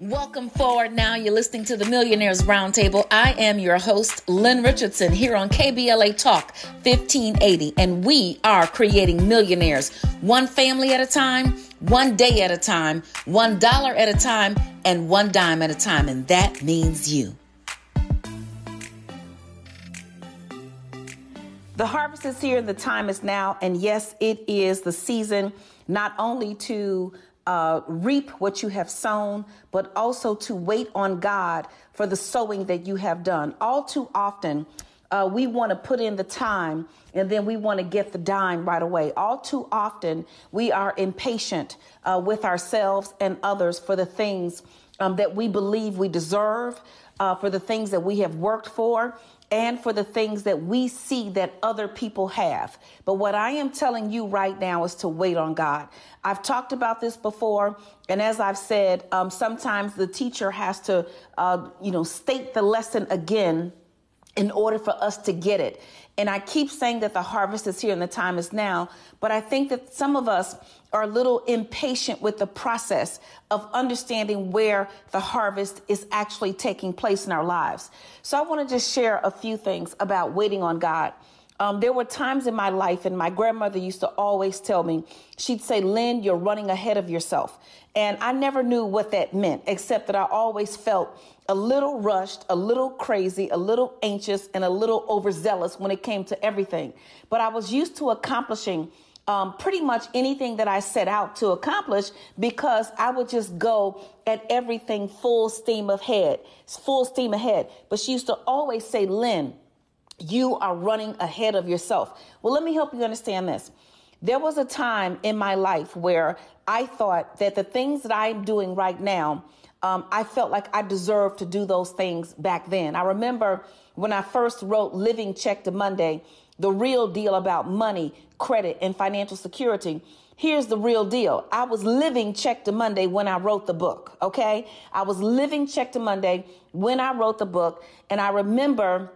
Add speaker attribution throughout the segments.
Speaker 1: Welcome forward now. You're listening to the Millionaires Roundtable. I am your host, Lynn Richardson, here on KBLA Talk 1580, and we are creating millionaires one family at a time, one day at a time, one dollar at a time, and one dime at a time, and that means you. The harvest is here, the time is now, and yes, it is the season not only to uh, reap what you have sown, but also to wait on God for the sowing that you have done. All too often, uh, we want to put in the time and then we want to get the dime right away. All too often, we are impatient uh, with ourselves and others for the things um, that we believe we deserve, uh, for the things that we have worked for and for the things that we see that other people have. But what I am telling you right now is to wait on God. I've talked about this before, and as I've said, um, sometimes the teacher has to, uh, you know, state the lesson again in order for us to get it. And I keep saying that the harvest is here and the time is now, but I think that some of us are a little impatient with the process of understanding where the harvest is actually taking place in our lives. So I want to just share a few things about waiting on God. Um, there were times in my life, and my grandmother used to always tell me, she'd say, Lynn, you're running ahead of yourself. And I never knew what that meant, except that I always felt a little rushed, a little crazy, a little anxious, and a little overzealous when it came to everything. But I was used to accomplishing um, pretty much anything that I set out to accomplish because I would just go at everything full steam ahead, full steam ahead. But she used to always say, Lynn, you are running ahead of yourself. Well, let me help you understand this. There was a time in my life where I thought that the things that I'm doing right now, um, I felt like I deserved to do those things back then. I remember when I first wrote Living Check to Monday, the real deal about money, credit, and financial security. Here's the real deal. I was living check to Monday when I wrote the book, okay? I was living check to Monday when I wrote the book. And I remember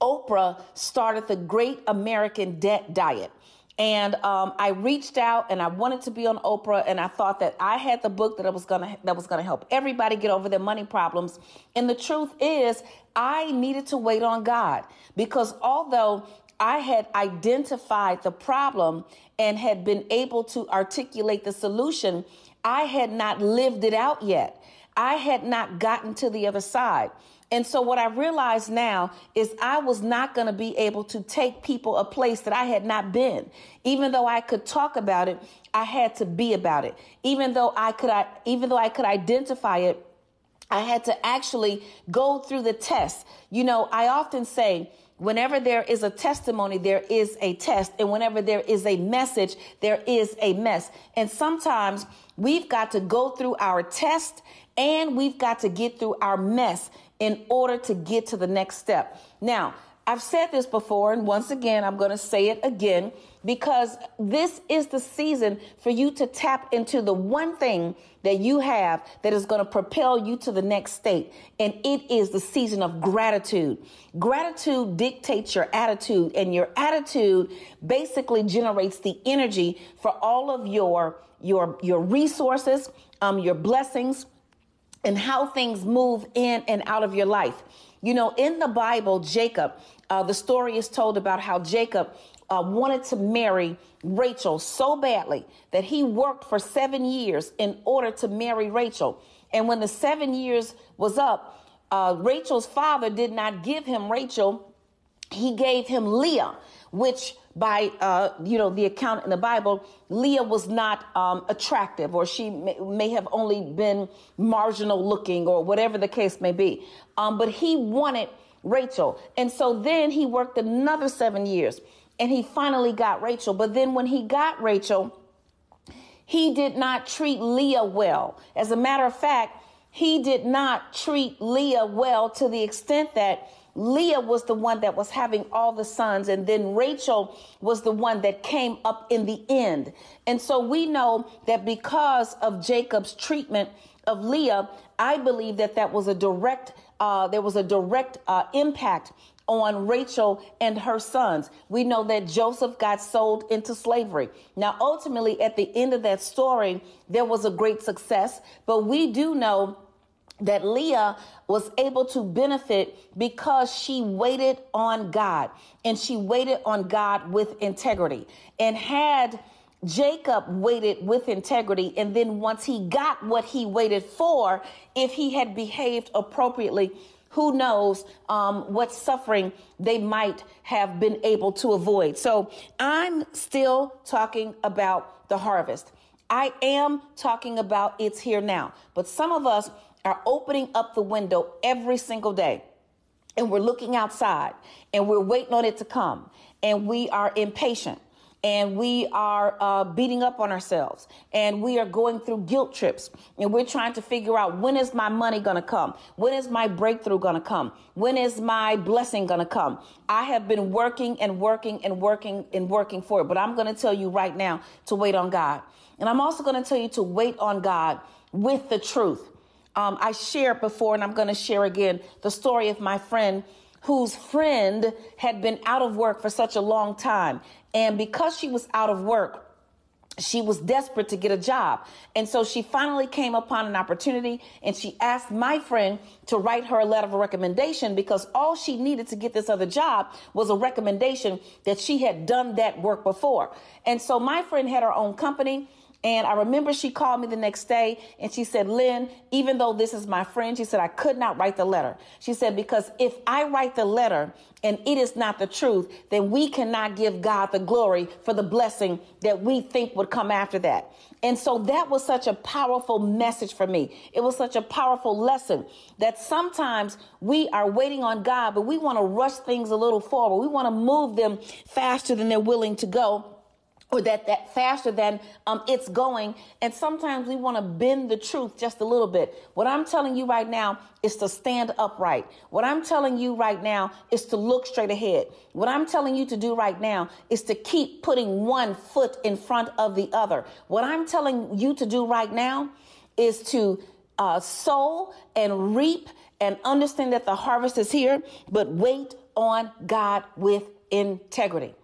Speaker 1: Oprah started the Great American Debt Diet. And um, I reached out and I wanted to be on Oprah, and I thought that I had the book that I was gonna that was gonna help everybody get over their money problems. And the truth is, I needed to wait on God because although I had identified the problem and had been able to articulate the solution, I had not lived it out yet. I had not gotten to the other side. And so, what I realize now is I was not going to be able to take people a place that I had not been. Even though I could talk about it, I had to be about it. Even though I could, even though I could identify it, I had to actually go through the test. You know, I often say, Whenever there is a testimony, there is a test. And whenever there is a message, there is a mess. And sometimes we've got to go through our test and we've got to get through our mess in order to get to the next step. Now, I've said this before, and once again, I'm going to say it again because this is the season for you to tap into the one thing that you have that is going to propel you to the next state. And it is the season of gratitude. Gratitude dictates your attitude, and your attitude basically generates the energy for all of your, your, your resources, um, your blessings, and how things move in and out of your life. You know, in the Bible, Jacob, uh, the story is told about how Jacob uh, wanted to marry Rachel so badly that he worked for seven years in order to marry Rachel. And when the seven years was up, uh, Rachel's father did not give him Rachel, he gave him Leah, which by uh, you know the account in the Bible, Leah was not um, attractive, or she may, may, have only been marginal looking, or whatever the case may be. Um, but he wanted Rachel, and so then he worked another seven years, and he finally got Rachel. But then when he got Rachel, he did not treat Leah well. As a matter of fact, he did not treat Leah well to the extent that Leah was the one that was having all the sons, and then Rachel was the one that came up in the end. And so we know that because of Jacob's treatment of Leah, I believe that that was a direct, uh, there was a direct uh, impact on Rachel and her sons. We know that Joseph got sold into slavery. Now, ultimately, at the end of that story, there was a great success, but we do know that Leah was able to benefit because she waited on God and she waited on God with integrity and had Jacob waited with integrity. And then once he got what he waited for, if he had behaved appropriately, who knows um, what suffering they might have been able to avoid. So I'm still talking about the harvest. I am talking about it's here now. But some of us are opening up the window every single day. And we're looking outside and we're waiting on it to come. And we are impatient and we are uh, beating up on ourselves and we are going through guilt trips and we're trying to figure out when is my money going to come? When is my breakthrough going to come? When is my blessing going to come? I have been working and working and working and working for it but i'm going to tell you right now to wait on god. And i'm also going to tell you to wait on god with the truth um, I shared before, and I'm going to share again the story of my friend whose friend had been out of work for such a long time. And because she was out of work, she was desperate to get a job. And so she finally came upon an opportunity and she asked my friend to write her a letter of recommendation because all she needed to get this other job was a recommendation that she had done that work before. And so my friend had her own company. And I remember she called me the next day and she said, Lynn, even though this is my friend, she said, I could not write the letter. She said, because if I write the letter and it is not the truth, then we cannot give God the glory for the blessing that we think would come after that. And so that was such a powerful message for me. It was such a powerful lesson that sometimes we are waiting on God, but we want to rush things a little forward. We want to move them faster than they're willing to go or that that faster than um, it's going. And sometimes we want to bend the truth just a little bit. What i'm telling you right now is to stand upright. What i'm telling you right now is to look straight ahead. What i'm telling you to do right now is to keep putting one foot in front of the other. What i'm telling you to do right now is to uh, sow and reap and understand that the harvest is here but wait on god with integrity.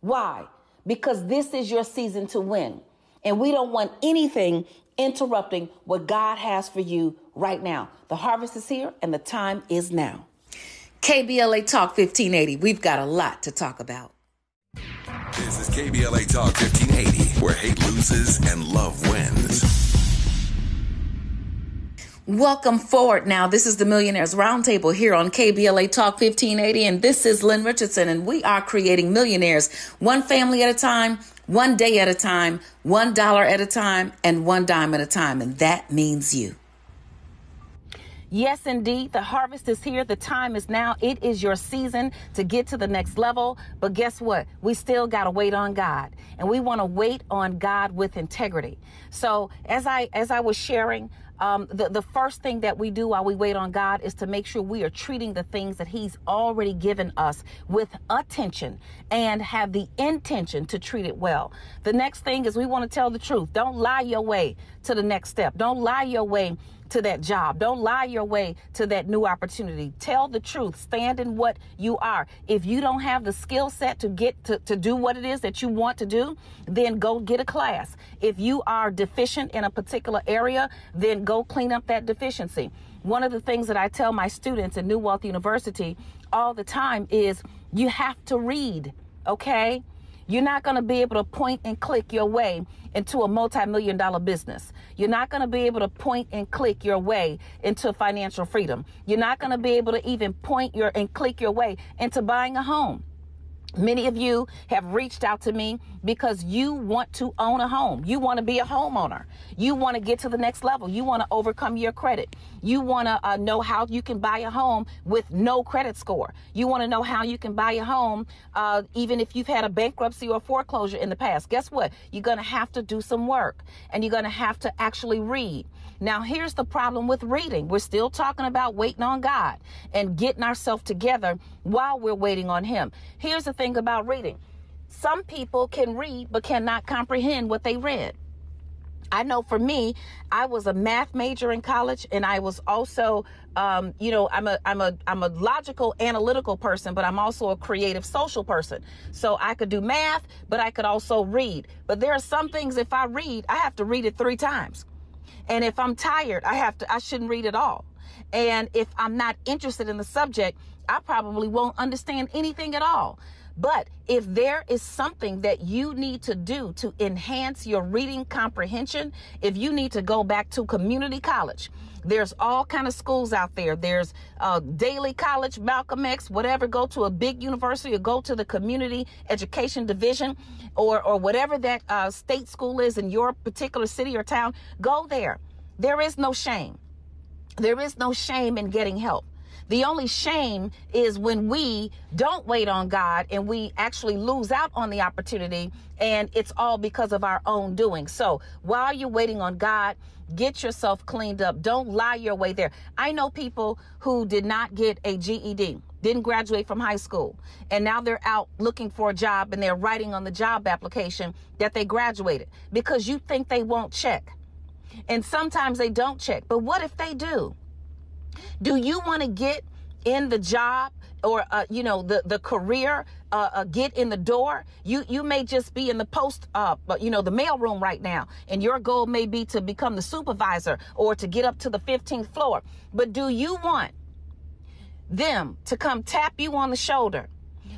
Speaker 1: Why because this is your season to win. And we don't want anything interrupting what God has for you right now. The harvest is here and the time is now. KBLA Talk 1580. We've got a lot to talk about.
Speaker 2: This is KBLA Talk 1580, where hate loses and love wins.
Speaker 1: Welcome forward now. This is the Millionaires Roundtable here on KBLA Talk 1580, and this is Lynn Richardson, and we are creating millionaires one family at a time, one day at a time, one dollar at a time, and one dime at a time, and that means you. Yes, indeed. The harvest is here. The time is now. It is your season to get to the next level. But guess what? We still got to wait on God. And we want to wait on God with integrity. So as I, as I was sharing, um, the, the first thing that we do while we wait on God is to make sure we are treating the things that He's already given us with attention and have the intention to treat it well. The next thing is we want to tell the truth. Don't lie your way to the next step. Don't lie your way to that job. Don't lie your way to that new opportunity. Tell the truth. Stand in what you are. If you don't have the skill set to get to, to do what it is that you want to do, then go get a class. If you are deficient in a particular area, then go clean up that deficiency. One of the things that I tell my students at New Wealth University all the time is you have to read, okay? You're not going to be able to point and click your way into a multi-million dollar business. You're not going to be able to point and click your way into financial freedom. You're not going to be able to even point your and click your way into buying a home. Many of you have reached out to me because you want to own a home. You want to be a homeowner. You want to get to the next level. You want to overcome your credit. You want to uh, know how you can buy a home with no credit score. You want to know how you can buy a home uh, even if you've had a bankruptcy or foreclosure in the past. Guess what? You're going to have to do some work and you're going to have to actually read. Now, here's the problem with reading. We're still talking about waiting on God and getting ourselves together while we're waiting on Him. Here's the thing about reading some people can read but cannot comprehend what they read. I know for me, I was a math major in college, and I was also, um, you know, I'm a I'm a I'm a logical, analytical person, but I'm also a creative, social person. So I could do math, but I could also read. But there are some things if I read, I have to read it three times. And if I'm tired, I have to I shouldn't read at all. And if I'm not interested in the subject, I probably won't understand anything at all. But if there is something that you need to do to enhance your reading comprehension, if you need to go back to community college, there's all kind of schools out there. There's uh, Daley College, Malcolm X, whatever. Go to a big university or go to the community education division or, or whatever that uh, state school is in your particular city or town. Go there. There is no shame. There is no shame in getting help. The only shame is when we don't wait on God and we actually lose out on the opportunity and it's all because of our own doing. So while you're waiting on God, get yourself cleaned up. Don't lie your way there. I know people who did not get a GED didn't graduate from high school and now they're out looking for a job and they're writing on the job application that they graduated because you think they won't check. And sometimes they don't check. But what if they do? Do you want to get in the job or uh, you know the the career uh, uh, get in the door you you may just be in the post uh you know the mailroom right now and your goal may be to become the supervisor or to get up to the 15th floor. But do you want them to come tap you on the shoulder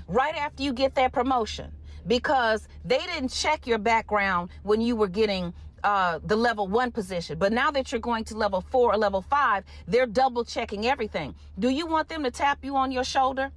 Speaker 1: right after you get that promotion? Because they didn't check your background when you were getting uh, the level one position. But now that you're going to level four or level five, they're double checking everything. Do you want them to tap you on your shoulder?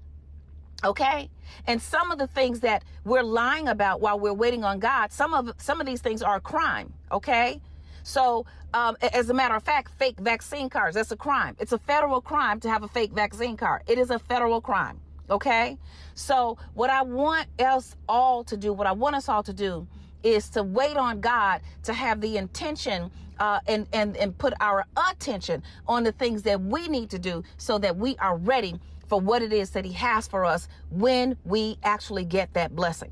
Speaker 1: Okay. And some of the things that we're lying about while we're waiting on God, some of some of these things are a crime. Okay. So, um, as a matter of fact, fake vaccine cards, that's a crime. It's a federal crime to have a fake vaccine card. It is a federal crime. Okay. So, what I want us all to do, what I want us all to do is to wait on God to have the intention uh, and, and, and put our attention on the things that we need to do so that we are ready for what it is that He has for us when we actually get that blessing.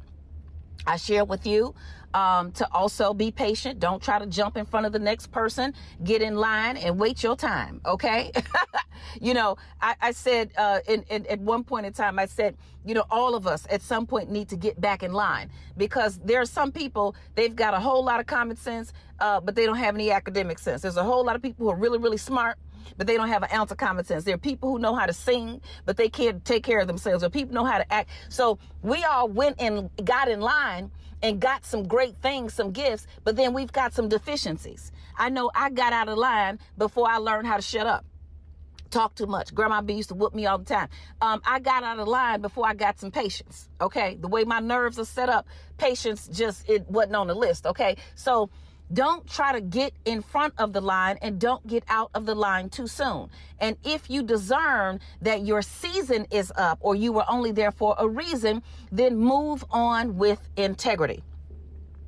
Speaker 1: I share with you um, to also be patient. Don't try to jump in front of the next person. Get in line and wait your time. Okay. you know, I, I said uh, in, in, at one point in time, I said, you know, all of us at some point need to get back in line because there are some people, they've got a whole lot of common sense, uh, but they don't have any academic sense. There's a whole lot of people who are really, really smart but they don't have an ounce of common sense. There are people who know how to sing, but they can't take care of themselves. Or people know how to act. So we all went and got in line and got some great things, some gifts, but then we've got some deficiencies. I know I got out of line before I learned how to shut up. Talk too much. Grandma B used to whoop me all the time. Um, I got out of line before I got some patience. Okay. The way my nerves are set up, patience just, it wasn't on the list. Okay. So don't try to get in front of the line and don't get out of the line too soon. And if you discern that your season is up or you were only there for a reason, then move on with integrity.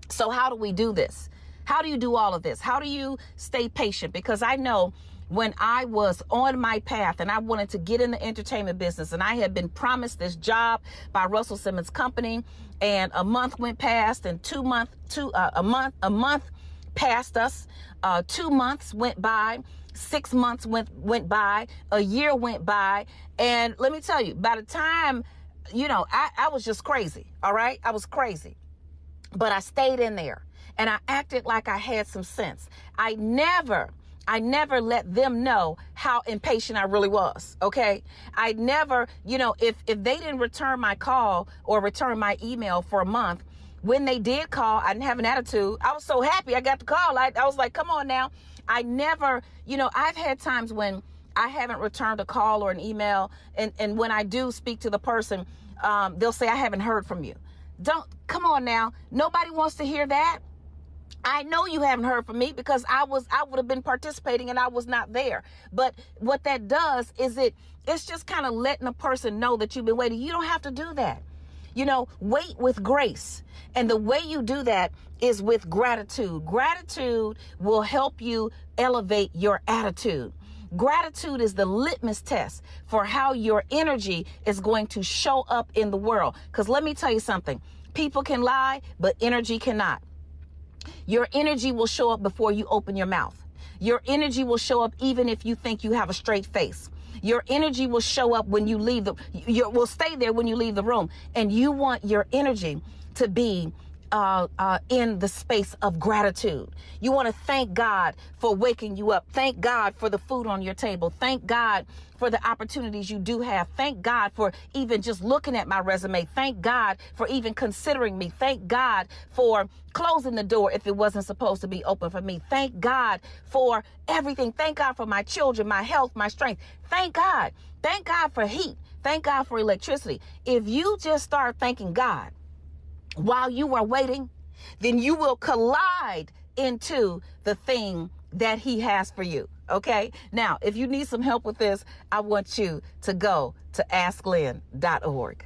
Speaker 1: So, how do we do this? How do you do all of this? How do you stay patient? Because I know when I was on my path and I wanted to get in the entertainment business and I had been promised this job by Russell Simmons Company and a month went past and two month two uh, a month a month passed us. Uh, two months went by. Six months went went by. A year went by. And let me tell you, by the time, you know, I, I was just crazy. All right, I was crazy, but I stayed in there and I acted like I had some sense. I never. I never let them know how impatient I really was. Okay. I never, you know, if, if they didn't return my call or return my email for a month, when they did call, I didn't have an attitude. I was so happy I got the call. I, I was like, come on now. I never, you know, I've had times when I haven't returned a call or an email. And, and when I do speak to the person, um, they'll say, I haven't heard from you. Don't, come on now. Nobody wants to hear that. I know you haven't heard from me because I was I would have been participating and I was not there. But what that does is it it's just kind of letting a person know that you've been waiting. You don't have to do that. You know, wait with grace. And the way you do that is with gratitude. Gratitude will help you elevate your attitude. Gratitude is the litmus test for how your energy is going to show up in the world. Because let me tell you something people can lie, but energy cannot. Your energy will show up before you open your mouth. Your energy will show up even if you think you have a straight face. Your energy will show up when you leave the, you will stay there when you leave the room. And you want your energy to be uh, uh, in the space of gratitude. You want to thank God for waking you up. Thank God for the food on your table. Thank God for the opportunities you do have. Thank God for even just looking at my resume. Thank God for even considering me. Thank God for closing the door if it wasn't supposed to be open for me. Thank God for everything. Thank God for my children, my health, my strength. Thank God. Thank God for heat. Thank God for electricity. If you just start thanking God while you are waiting, then you will collide into the thing that He has for you. Okay. Now, if you need some help with this, I want you to go to asklynn.org.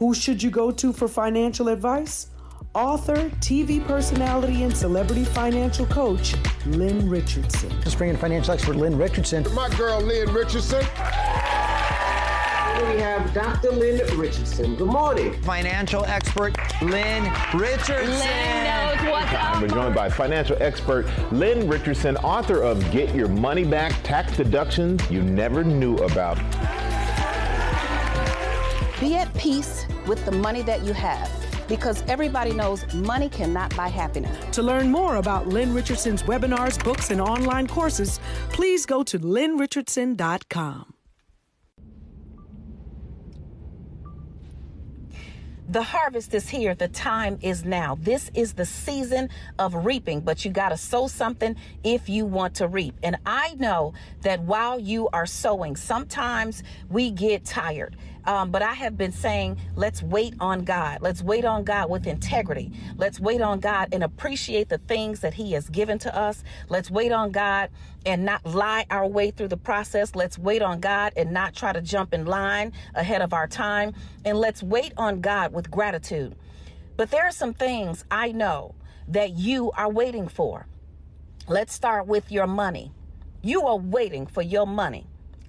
Speaker 3: Who should you go to for financial advice? Author, TV personality, and celebrity financial coach, Lynn Richardson.
Speaker 4: Let's bring in financial expert Lynn Richardson.
Speaker 5: My girl, Lynn Richardson.
Speaker 6: we have Dr. Lynn Richardson. Good morning.
Speaker 4: Financial expert Lynn Richardson.
Speaker 7: Lynn knows what's up.
Speaker 8: We're joined by financial expert Lynn Richardson, author of Get Your Money Back Tax Deductions You Never Knew About.
Speaker 1: Be at peace with the money that you have because everybody knows money cannot buy happiness.
Speaker 3: To learn more about Lynn Richardson's webinars, books, and online courses, please go to lynnrichardson.com.
Speaker 1: The harvest is here. The time is now. This is the season of reaping, but you got to sow something if you want to reap. And I know that while you are sowing, sometimes we get tired. Um, but I have been saying, let's wait on God. Let's wait on God with integrity. Let's wait on God and appreciate the things that He has given to us. Let's wait on God and not lie our way through the process. Let's wait on God and not try to jump in line ahead of our time. And let's wait on God with gratitude. But there are some things I know that you are waiting for. Let's start with your money. You are waiting for your money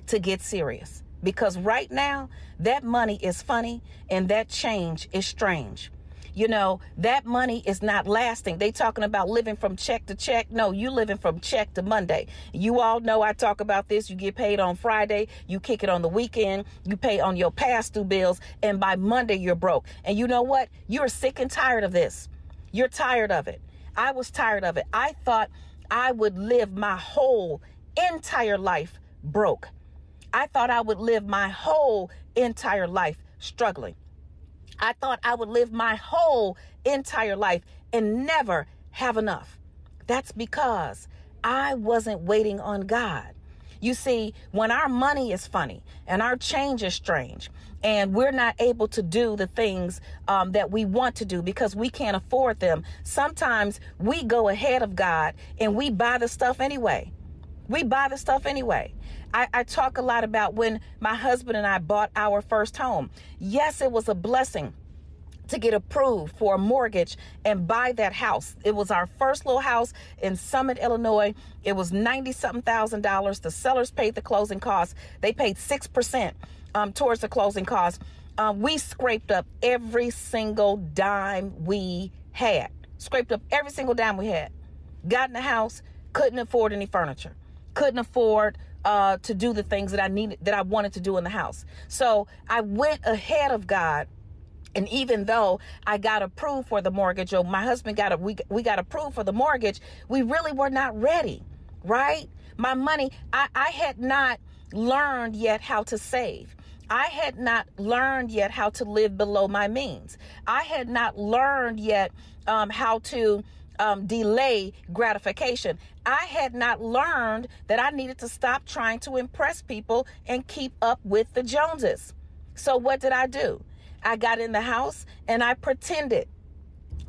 Speaker 1: to get serious because right now that money is funny and that change is strange. You know that money is not lasting. They talking about living from check to check. No you living from check to monday. You all know i talk about this. You get paid on friday. You kick it on the weekend. You pay on your past due bills. And by monday you're broke. And you know what? You're sick and tired of this. You're tired of it. I was tired of it. I thought i would live my whole entire life broke I thought I would live my whole entire life struggling. I thought I would live my whole entire life and never have enough. That's because I wasn't waiting on God. You see, when our money is funny and our change is strange, and we're not able to do the things um, that we want to do because we can't afford them, sometimes we go ahead of God and we buy the stuff anyway. We buy the stuff anyway. I, I talk a lot about when my husband and I bought our first home. Yes, it was a blessing to get approved for a mortgage and buy that house. It was our first little house in Summit, Illinois. It was 90 something thousand dollars. The sellers paid the closing costs. They paid 6% um, towards the closing costs. Um, we scraped up every single dime we had. Scraped up every single dime we had. Got in the house, couldn't afford any furniture, couldn't afford uh, to do the things that I needed, that I wanted to do in the house. So I went ahead of God. And even though I got approved for the mortgage, or my husband got a, we, we got approved for the mortgage, we really were not ready, right? My money, I, I had not learned yet how to save. I had not learned yet how to live below my means. I had not learned yet um, how to um, delay gratification. I had not learned that I needed to stop trying to impress people and keep up with the Joneses. So, what did I do? I got in the house and I pretended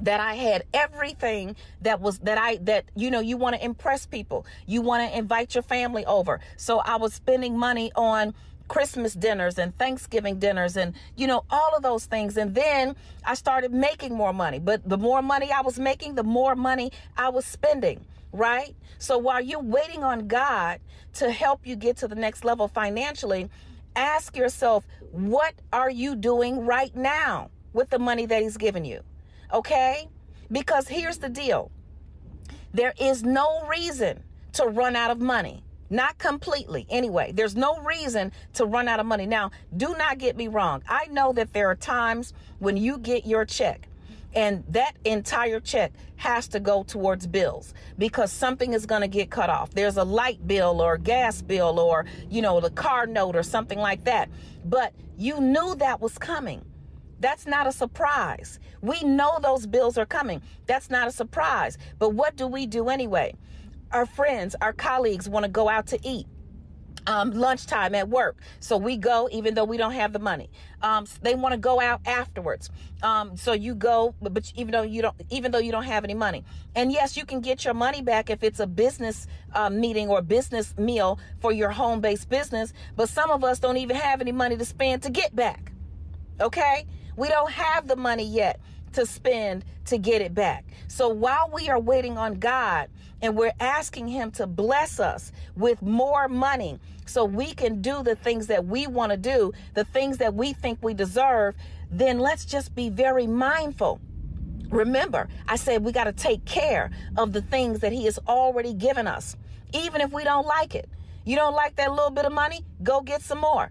Speaker 1: that I had everything that was that I that you know you want to impress people. You want to invite your family over. So I was spending money on Christmas dinners and Thanksgiving dinners and, you know, all of those things. And then I started making more money. But the more money I was making, the more money I was spending, right? So while you're waiting on God to help you get to the next level financially, ask yourself, what are you doing right now with the money that He's given you? Okay? Because here's the deal there is no reason to run out of money. Not completely. Anyway, there's no reason to run out of money. Now, do not get me wrong. I know that there are times when you get your check and that entire check has to go towards bills because something is going to get cut off. There's a light bill or gas bill or, you know, the car note or something like that. But you knew that was coming. That's not a surprise. We know those bills are coming. That's not a surprise. But what do we do anyway? Our friends, our colleagues want to go out to eat. Um, lunchtime at work. So we go even though we don't have the money. Um, they want to go out afterwards. Um, so you go, but, but, even though you don't, even though you don't have any money. And yes, you can get your money back if it's a business uh, meeting or business meal for your home-based business. But some of us don't even have any money to spend to get back. Okay, we don't have the money yet to spend to get it back. So while we are waiting on God and we're asking Him to bless us with more money so we can do the things that we want to do, the things that we think we deserve, then let's just be very mindful. Remember, I said we got to take care of the things that He has already given us, even if we don't like it. You don't like that little bit of money? Go get some more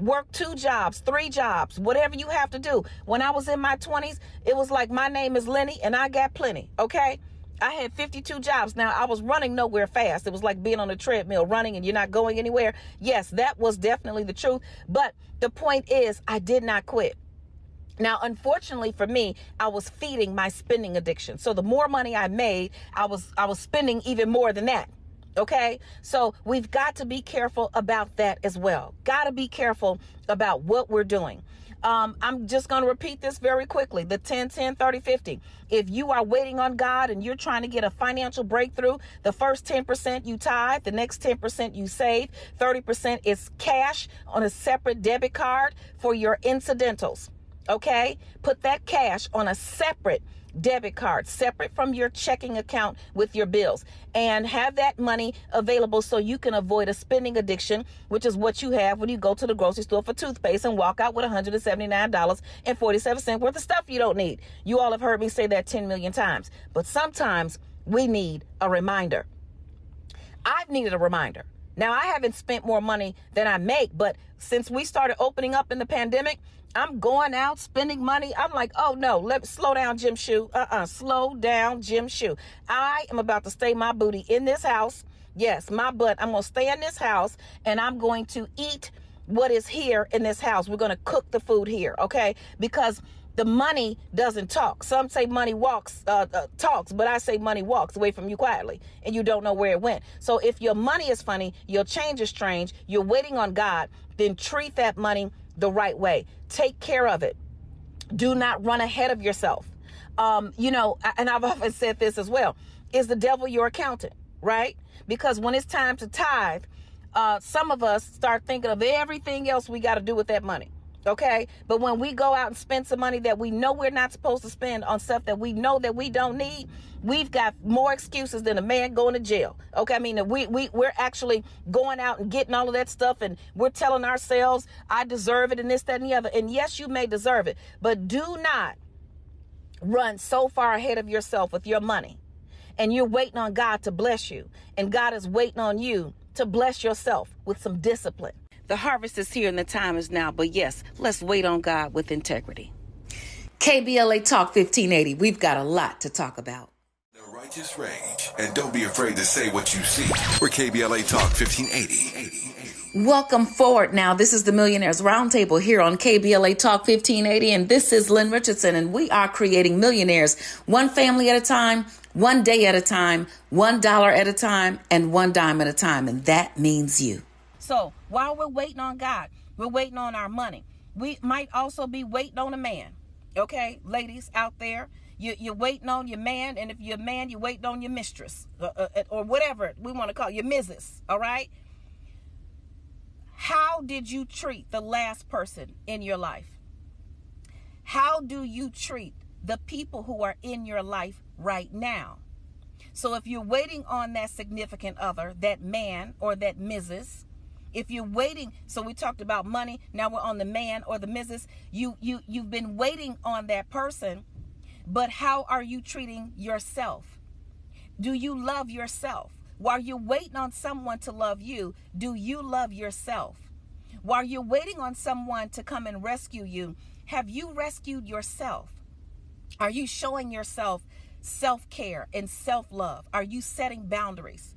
Speaker 1: work two jobs, three jobs, whatever you have to do. When I was in my 20s, it was like my name is Lenny and I got plenty, okay? I had 52 jobs. Now, I was running nowhere fast. It was like being on a treadmill running and you're not going anywhere. Yes, that was definitely the truth. But the point is, I did not quit. Now, unfortunately for me, I was feeding my spending addiction. So the more money I made, I was I was spending even more than that. Okay. So we've got to be careful about that as well. Got to be careful about what we're doing. Um, I'm just going to repeat this very quickly the 10, 10, 30, 50. If you are waiting on God and you're trying to get a financial breakthrough, the first 10% you tithe, the next 10% you save, 30% is cash on a separate debit card for your incidentals. Okay? Put that cash on a separate debit card separate from your checking account with your bills and have that money available so you can avoid a spending addiction, which is what you have when you go to the grocery store for toothpaste and walk out with $179.47 worth of stuff you don't need. You all have heard me say that 10 million times, but sometimes we need a reminder. I've needed a reminder. Now, I haven't spent more money than I make, but since we started opening up in the pandemic, I'm going out spending money. I'm like, oh no, let slow down, Jim Shoe. Uh-uh, slow down, Jim Shoe. I am about to stay my booty in this house. Yes, my butt. I'm gonna stay in this house and I'm going to eat what is here in this house. We're gonna cook the food here, okay? Because the money doesn't talk. Some say money walks, uh, uh, talks, but I say money walks away from you quietly, and you don't know where it went. So if your money is funny, your change is strange, you're waiting on God, then treat that money the right way. Take care of it. Do not run ahead of yourself. Um, you know, and I've often said this as well is the devil your accountant, right? Because when it's time to tithe, uh, some of us start thinking of everything else we got to do with that money. Okay. But when we go out and spend some money that we know we're not supposed to spend on stuff that we know that we don't need, we've got more excuses than a man going to jail. Okay. I mean, we, we, we're actually going out and getting all of that stuff and we're telling ourselves, I deserve it and this, that, and the other. And yes, you may deserve it, but do not run so far ahead of yourself with your money and you're waiting on God to bless you. And God is waiting on you to bless yourself with some discipline. The harvest is here and the time is now. But yes, let's wait on God with integrity. KBLA Talk 1580. We've got a lot to talk about.
Speaker 2: The righteous rage. And don't be afraid to say what you see. We're KBLA Talk 1580.
Speaker 1: Welcome forward now. This is the Millionaires Roundtable here on KBLA Talk 1580. And this is Lynn Richardson. And we are creating millionaires one family at a time, one day at a time, one dollar at a time, and one dime at a time. And that means you. So while we're waiting on God, we're waiting on our money. We might also be waiting on a man. Okay, ladies out there, you, you're waiting on your man, and if you're a man, you're waiting on your mistress, uh, uh, or whatever we want to call your missus. All right. How did you treat the last person in your life? How do you treat the people who are in your life right now? So if you're waiting on that significant other, that man or that Mrs., if you're waiting, so we talked about money, now we're on the man or the Mrs. You you you've been waiting on that person, but how are you treating yourself? Do you love yourself? While you're waiting on someone to love you, do you love yourself? While you're waiting on someone to come and rescue you, have you rescued yourself? Are you showing yourself self care and self love? Are you setting boundaries?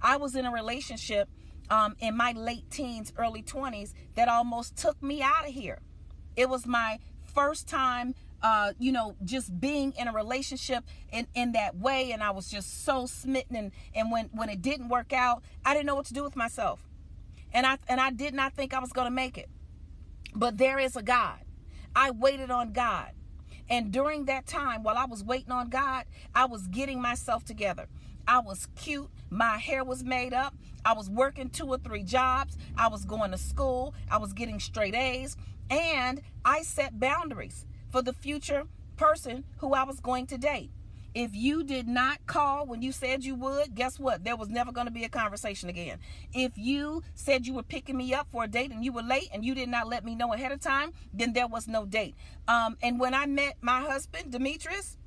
Speaker 1: I was in a relationship um, in my late teens, early 20s that almost took me out of here. It was my first time uh, you know, just being in a relationship in, in that way. And I was just so smitten. And, and when, when it didn't work out, I didn't know what to do with myself. And I, and I did not think I was going to make it. But there is a God. I waited on God. And during that time, while I was waiting on God, I was getting myself together. I was cute. My hair was made up. I was working two or three jobs. I was going to school. I was getting straight A's. And I set boundaries for the future person who I was going to date. If you did not call when you said you would, guess what? There was never going to be a conversation again. If you said you were picking me up for a date and you were late and you did not let me know ahead of time, then there was no date. Um, and when I met my husband, Demetrius,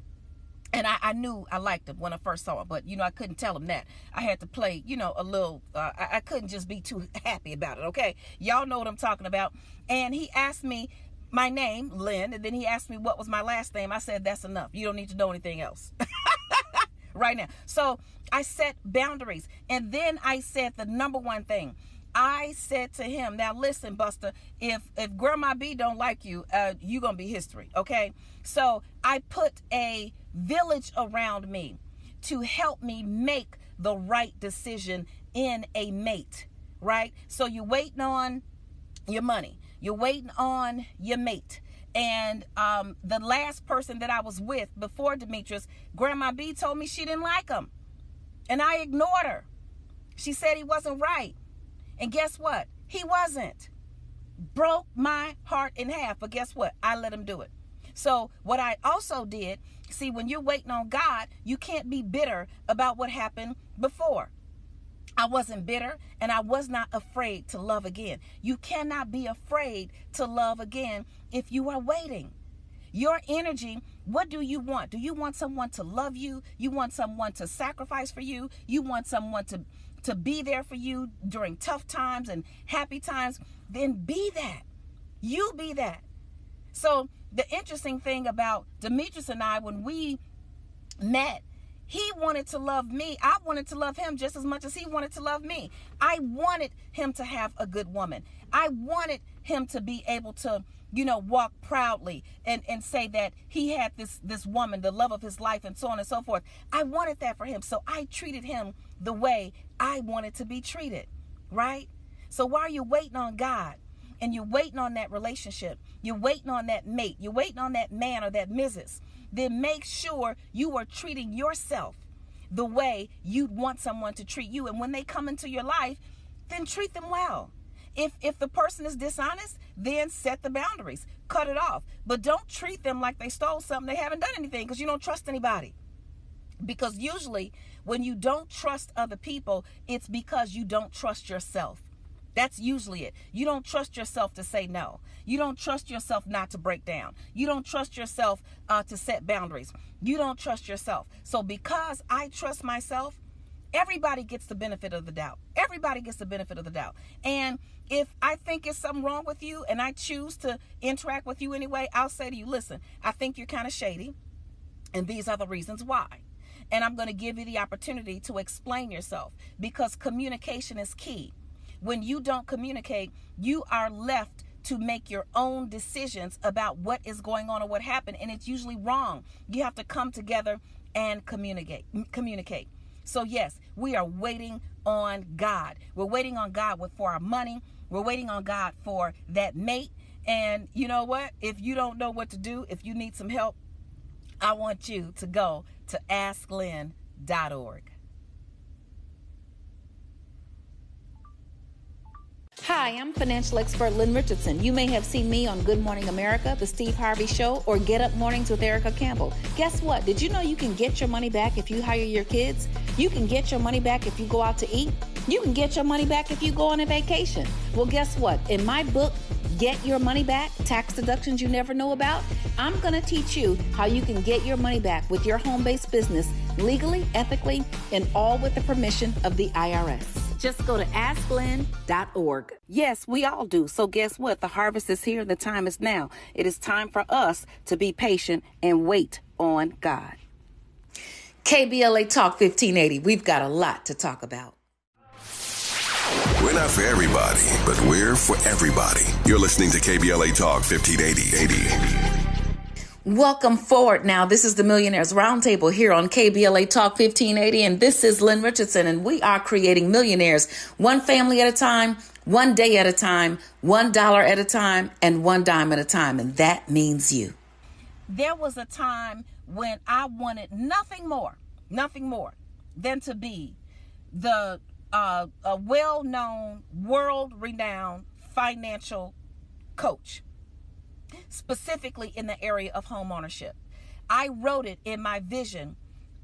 Speaker 1: and I, I, knew I liked him when I first saw him, but you know I couldn't tell him that. I had to play, you know, a little. Uh, I, I couldn't just be too happy about it. Okay, y'all know what I'm talking about. And he asked me my name, Lynn, and then he asked me what was my last name. I said, that's enough. You don't need to know anything else. right now. So I set boundaries. And then I said the number one thing. I said to him, now listen, Buster, if if Grandma B don't like you, uh, you gonna be history, okay? So I put a village around me to help me make the right decision in a mate, right? So you're waiting on your money. You're waiting on your mate. And um, the last person that I was with before Demetrius, Grandma B told me she didn't like him. And I ignored her. She said he wasn't right. And guess what? He wasn't. Broke my heart in half. But guess what? I let him do it. So, what I also did, see, when you're waiting on God, you can't be bitter about what happened before. I wasn't bitter and I was not afraid to love again. You cannot be afraid to love again if you are waiting. Your energy, what do you want? Do you want someone to love you? You want someone to sacrifice for you? You want someone to to be there for you during tough times and happy times? Then be that. You be that. So, the interesting thing about Demetrius and I when we met he wanted to love me. I wanted to love him just as much as he wanted to love me. I wanted him to have a good woman. I wanted him to be able to, you know, walk proudly and, and say that he had this this woman, the love of his life, and so on and so forth. I wanted that for him. So I treated him the way I wanted to be treated. Right? So while you're waiting on God and you're waiting on that relationship, you're waiting on that mate, you're waiting on that man or that missus then make sure you are treating yourself the way you'd want someone to treat you. And when they come into your life, then treat them well. If if the person is dishonest, then set the boundaries. Cut it off. But don't treat them like they stole something. They haven't done anything because you don't trust anybody. Because usually when you don't trust other people, it's because you don't trust yourself. That's usually it. You don't trust yourself to say no. You don't trust yourself not to break down. You don't trust yourself uh, to set boundaries. You don't trust yourself. So, because I trust myself, everybody gets the benefit of the doubt. Everybody gets the benefit of the doubt. And if I think it's something wrong with you and I choose to interact with you anyway, I'll say to you, listen, I think you're kind of shady. And these are the reasons why. And I'm going to give you the opportunity to explain yourself because communication is key when you don't communicate, you are left to make your own decisions about what is going on or what happened and it's usually wrong. You have to come together and communicate communicate. So yes, we are waiting on God. We're waiting on God for our money. We're waiting on God for that mate. And you know what? If you don't know what to do, if you need some help, I want you to go to asklynn.org.
Speaker 9: Hi,
Speaker 1: Hi, I'm financial expert Lynn Richardson. You may have seen me on Good Morning America, The Steve Harvey Show, or Get Up Mornings with Erica Campbell. Guess what? Did you know you can get your money back if you hire your kids? You can get your money back if you go out to eat? You can get your money back if you go on a vacation. Well, guess what? In my book, Get Your Money Back Tax Deductions You Never Know About, I'm going to teach you how you can get your money back with your home based business legally, ethically, and all with the permission of the IRS. Just go to asklynn.org. Yes, we all do. So, guess what? The harvest is here. The time is now. It is time for us to be patient and wait on God. KBLA Talk 1580. We've got a lot to talk about.
Speaker 2: We're not for everybody, but we're for everybody. You're listening to KBLA Talk 1580.
Speaker 1: Welcome forward now. This is the Millionaires Roundtable here on KBLA Talk 1580, and this is Lynn Richardson, and we are creating millionaires one family at a time, one day at a time, one dollar at a time, and one dime at a time, and that means you. There was a time when I wanted nothing more, nothing more than to be the uh, a well-known, world-renowned financial coach specifically in the area of home ownership. I wrote it in my vision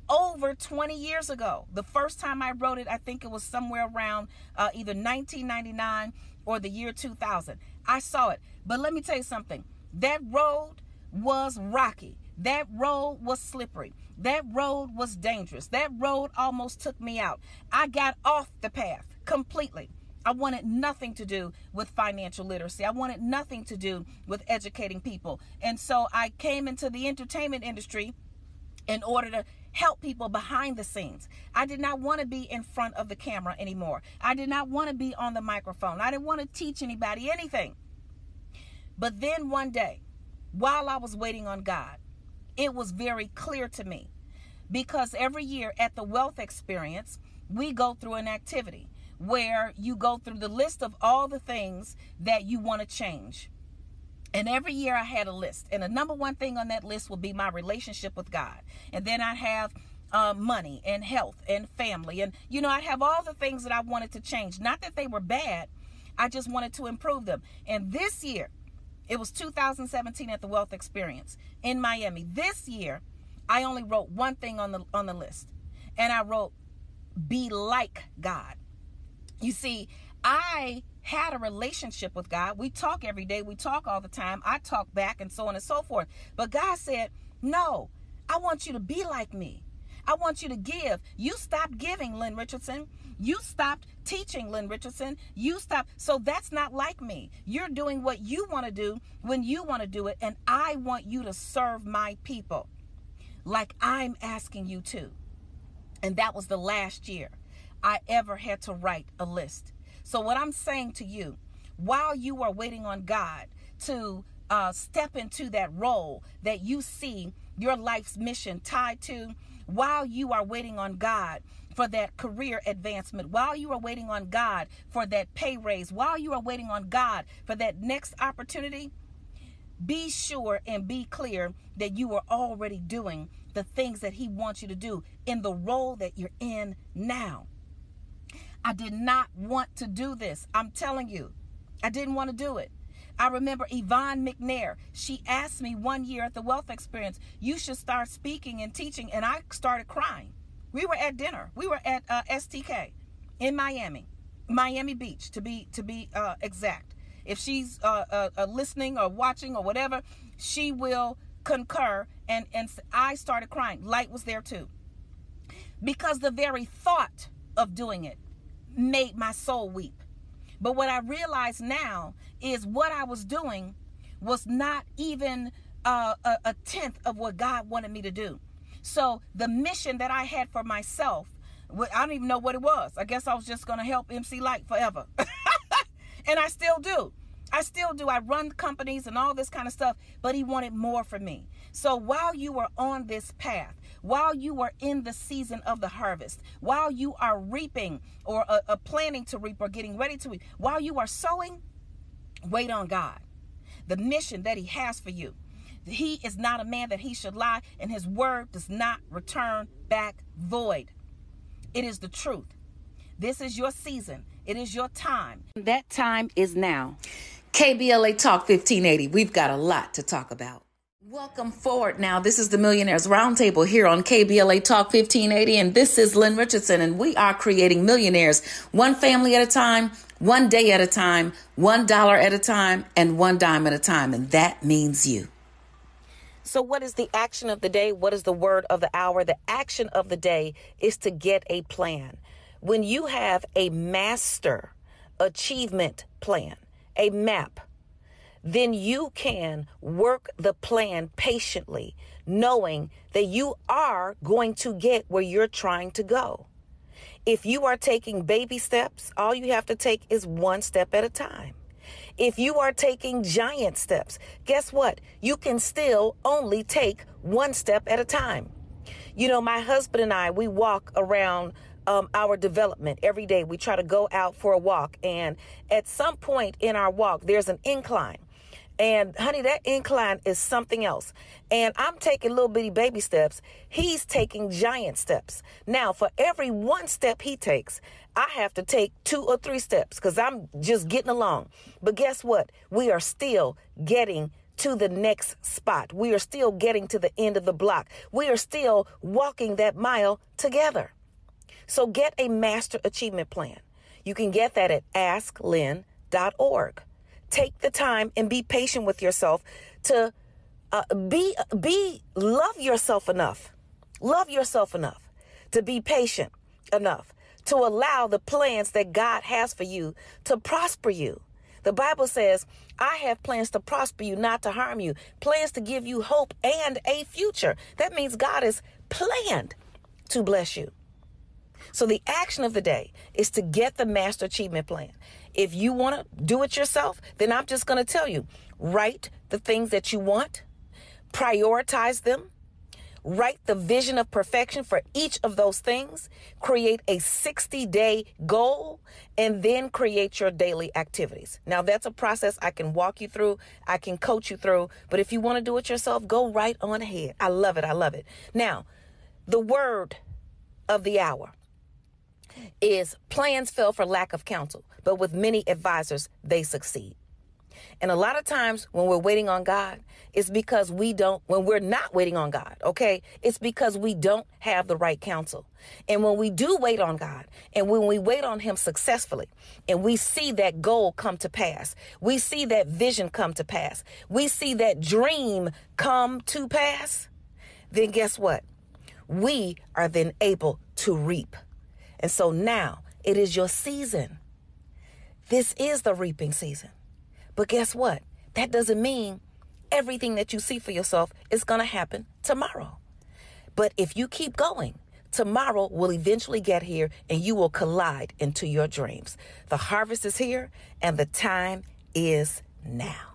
Speaker 1: over 20 years ago. The first time I wrote it, I think it was somewhere around uh, either 1999 or the year 2000. I saw it. But let me tell you something that road was rocky. That road was slippery. That road was dangerous. That road almost took me out. I got off the path completely. I wanted nothing to do with financial literacy. I wanted nothing to do with educating people. And so I came into the entertainment industry in order to help people behind the scenes. I did not want to be in front of the camera anymore. I did not want to be on the microphone. I didn't want to teach anybody anything. But then one day, while I was waiting on God, it was very clear to me because every year at the wealth experience, we go through an activity where you go through the list of all the things that you want to change. And every year I had a list. And the number one thing on that list will be my relationship with God. And then I have uh, money and health and family. And, you know, I have all the things that I wanted to change. Not that they were bad, I just wanted to improve them. And this year, it was 2017 at the Wealth Experience in Miami. This year, I only wrote one thing on the on the list. And I wrote be like God. You see, I had a relationship with God. We talk every day, we talk all the time. I talk back and so on and so forth. But God said, No, I want you to be like me. I want you to give. You stopped giving, Lynn Richardson. You stopped teaching, Lynn Richardson. You stopped. So that's not like me. You're doing what you want to do when you want to do it. And I want you to serve my people like I'm asking you to. And that was the last year. I ever had to write a list. So, what I'm saying to you, while you are waiting on God to uh, step into that role that you see your life's mission tied to, while you are waiting on God for that career advancement, while you are waiting on God for that pay raise, while you are waiting on God for that next opportunity, be sure and be clear that you are already doing the things that He wants you to do in the role that you're in now. I did not want to do this. I'm telling you, I didn't want to do it. I remember Yvonne McNair. She asked me one year at the Wealth Experience, you should start speaking and teaching. And I started crying. We were at dinner. We were at uh, STK in Miami, Miami Beach to be to be uh, exact. If she's uh, uh, uh, listening or watching or whatever, she will concur. And and I started crying. Lyte was there too, because the very thought of doing it made my soul weep. But what I realize now is what I was doing was not even uh, a, a tenth of what God wanted me to do. So the mission that I had for myself, I don't even know what it was. I guess I was just going to help MC Lyte forever. and I still do. I still do. I run companies and all this kind of stuff, but he wanted more for me. So while you are on this path, while you are in the season of the harvest, while you are reaping or uh, uh, planning to reap or getting ready to reap, while you are sowing, wait on God. The mission that He has for you. He is not a man that he should lie, and his word does not return back void. It is the truth. This is your season. It is your time. That time is now. KBLA Talk 1580. We've got a lot to talk about. Welcome forward now. This is the Millionaires Roundtable here on KBLA Talk 1580, and this is Lynn Richardson, and we are creating millionaires one family at a time, one day at a time, one dollar at a time, and one dime at a time, and that means you. So, what is the action of the day? What is the word of the hour? The action of the day is to get a plan. When you have a master achievement plan, a map, then you can work the plan patiently, knowing that you are going to get where you're trying to go. If you are taking baby steps, all you have to take is one step at a time. If you are taking giant steps, guess what? You can still only take one step at a time. You know, my husband and I, we walk around um, our development every day. We try to go out for a walk. And at some point in our walk, there's an incline. And honey, that incline is something else. And I'm taking little bitty baby steps. He's taking giant steps. Now, for every one step he takes, I have to take two or three steps because I'm just getting along. But guess what? We are still getting to the next spot. We are still getting to the end of the block. We are still walking that mile together. So get a master achievement plan. You can get that at asklynn.org take the time and be patient with yourself to uh, be be love yourself enough. Love yourself enough to be patient enough to allow the plans that God has for you to prosper you. The bible says i have plans to prosper you not to harm you. Plans to give you hope and a future. That means God has planned to bless you. So the action of the day is to get the master achievement plan if you want to do it yourself, then I'm just going to tell you write the things that you want, prioritize them, write the vision of perfection for each of those things, create a 60 day goal, and then create your daily activities. Now, that's a process I can walk you through, I can coach you through, but if you want to do it yourself, go right on ahead. I love it. I love it. Now, the word of the hour is plans fail for lack of counsel, but with many advisors, they succeed. And a lot of times when we're waiting on God, it's because we don't, when we're not waiting on God, okay, it's because we don't have the right counsel. And when we do wait on God, and when we wait on Him successfully, and we see that goal come to pass, we see that vision come to pass, we see that dream come to pass, then guess what? We are then able to reap. And so now it is your season. This is the reaping season. But guess what? That doesn't mean everything that you see for yourself is going to happen tomorrow. But if you keep going, tomorrow will eventually get here and you will collide into your dreams. The harvest is here and the time is now.